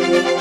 Thank you.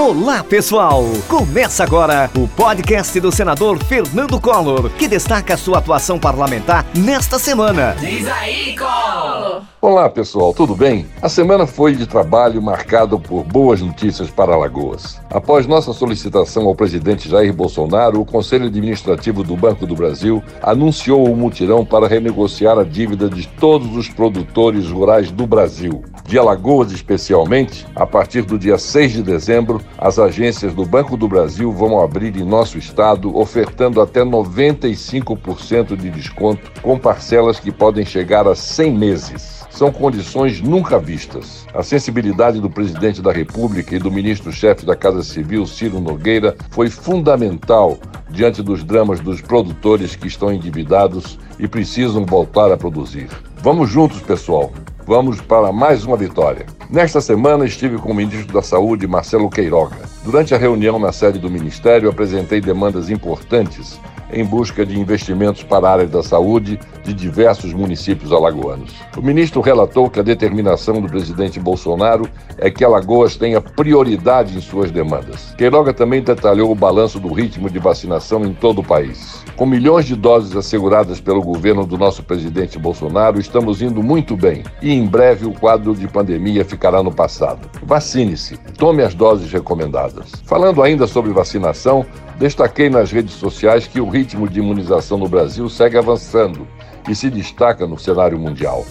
Olá, pessoal! Começa agora o podcast do senador Fernando Collor, que destaca sua atuação parlamentar nesta semana. Diz aí, Collor! Olá, pessoal, tudo bem? A semana foi de trabalho marcada por boas notícias para Alagoas. Após nossa solicitação ao presidente Jair Bolsonaro, o Conselho Administrativo do Banco do Brasil anunciou o um mutirão para renegociar a dívida de todos os produtores rurais do Brasil. De Alagoas, especialmente, a partir do dia 6 de dezembro, as agências do Banco do Brasil vão abrir em nosso estado, ofertando até 95% de desconto, com parcelas que podem chegar a 100 meses. São condições nunca vistas. A sensibilidade do presidente da República e do ministro-chefe da Casa Civil, Ciro Nogueira, foi fundamental diante dos dramas dos produtores que estão endividados e precisam voltar a produzir. Vamos juntos, pessoal. Vamos para mais uma vitória. Nesta semana estive com o ministro da Saúde, Marcelo Queiroga. Durante a reunião na sede do Ministério, apresentei demandas importantes em busca de investimentos para a área da saúde de diversos municípios alagoanos. O ministro relatou que a determinação do presidente Bolsonaro é que Alagoas tenha prioridade em suas demandas. Queiroga também detalhou o balanço do ritmo de vacinação em todo o país. Com milhões de doses asseguradas pelo governo do nosso presidente Bolsonaro, estamos indo muito bem e em breve o quadro de pandemia ficará no passado. Vacine-se, tome as doses recomendadas. Falando ainda sobre vacinação, destaquei nas redes sociais que o ritmo de imunização no Brasil segue avançando e se destaca no cenário mundial.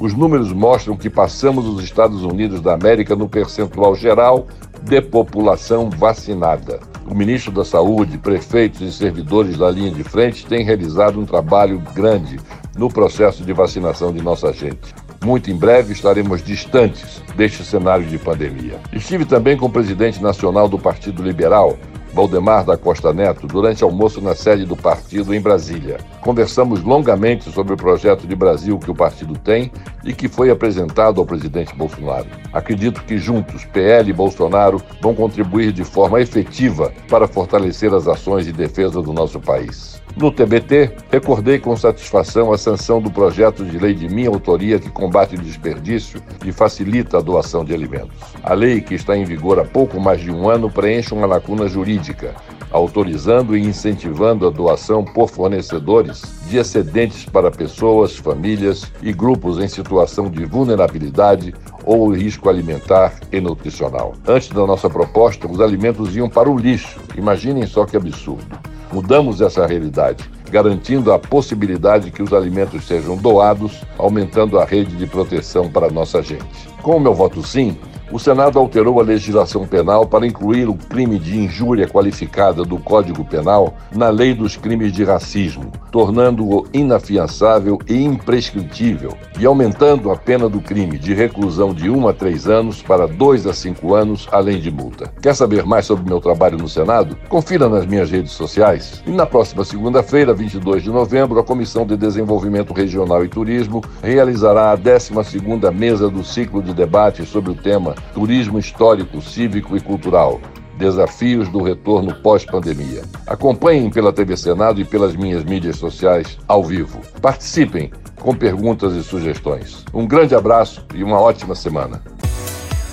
Os números mostram que passamos os Estados Unidos da América no percentual geral de população vacinada. O ministro da Saúde, prefeitos e servidores da linha de frente têm realizado um trabalho grande no processo de vacinação de nossa gente. Muito em breve estaremos distantes deste cenário de pandemia. Estive também com o presidente nacional do Partido Liberal, Valdemar da Costa Neto durante almoço na sede do partido em Brasília. Conversamos longamente sobre o projeto de Brasil que o partido tem e que foi apresentado ao presidente Bolsonaro. Acredito que juntos, PL e Bolsonaro vão contribuir de forma efetiva para fortalecer as ações de defesa do nosso país. No TBT, recordei com satisfação a sanção do projeto de lei de minha autoria que combate o desperdício e facilita a doação de alimentos. A lei, que está em vigor há pouco mais de um ano, preenche uma lacuna jurídica, autorizando e incentivando a doação por fornecedores de excedentes para pessoas, famílias e grupos em situação de vulnerabilidade ou risco alimentar e nutricional. Antes da nossa proposta, os alimentos iam para o lixo. Imaginem só que absurdo. Mudamos essa realidade, garantindo a possibilidade que os alimentos sejam doados, aumentando a rede de proteção para nossa gente. Com o meu voto sim, o Senado alterou a legislação penal para incluir o crime de injúria qualificada do Código Penal na lei dos crimes de racismo, tornando-o inafiançável e imprescritível, e aumentando a pena do crime de reclusão de 1 a 3 anos para 2 a 5 anos, além de multa. Quer saber mais sobre meu trabalho no Senado? Confira nas minhas redes sociais. E na próxima segunda-feira, 22 de novembro, a Comissão de Desenvolvimento Regional e Turismo realizará a 12ª mesa do ciclo de debate sobre o tema Turismo Histórico, Cívico e Cultural. Desafios do retorno pós-pandemia. Acompanhem pela TV Senado e pelas minhas mídias sociais ao vivo. Participem com perguntas e sugestões. Um grande abraço e uma ótima semana.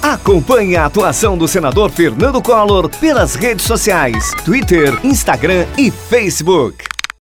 Acompanhe a atuação do senador Fernando Collor pelas redes sociais: Twitter, Instagram e Facebook.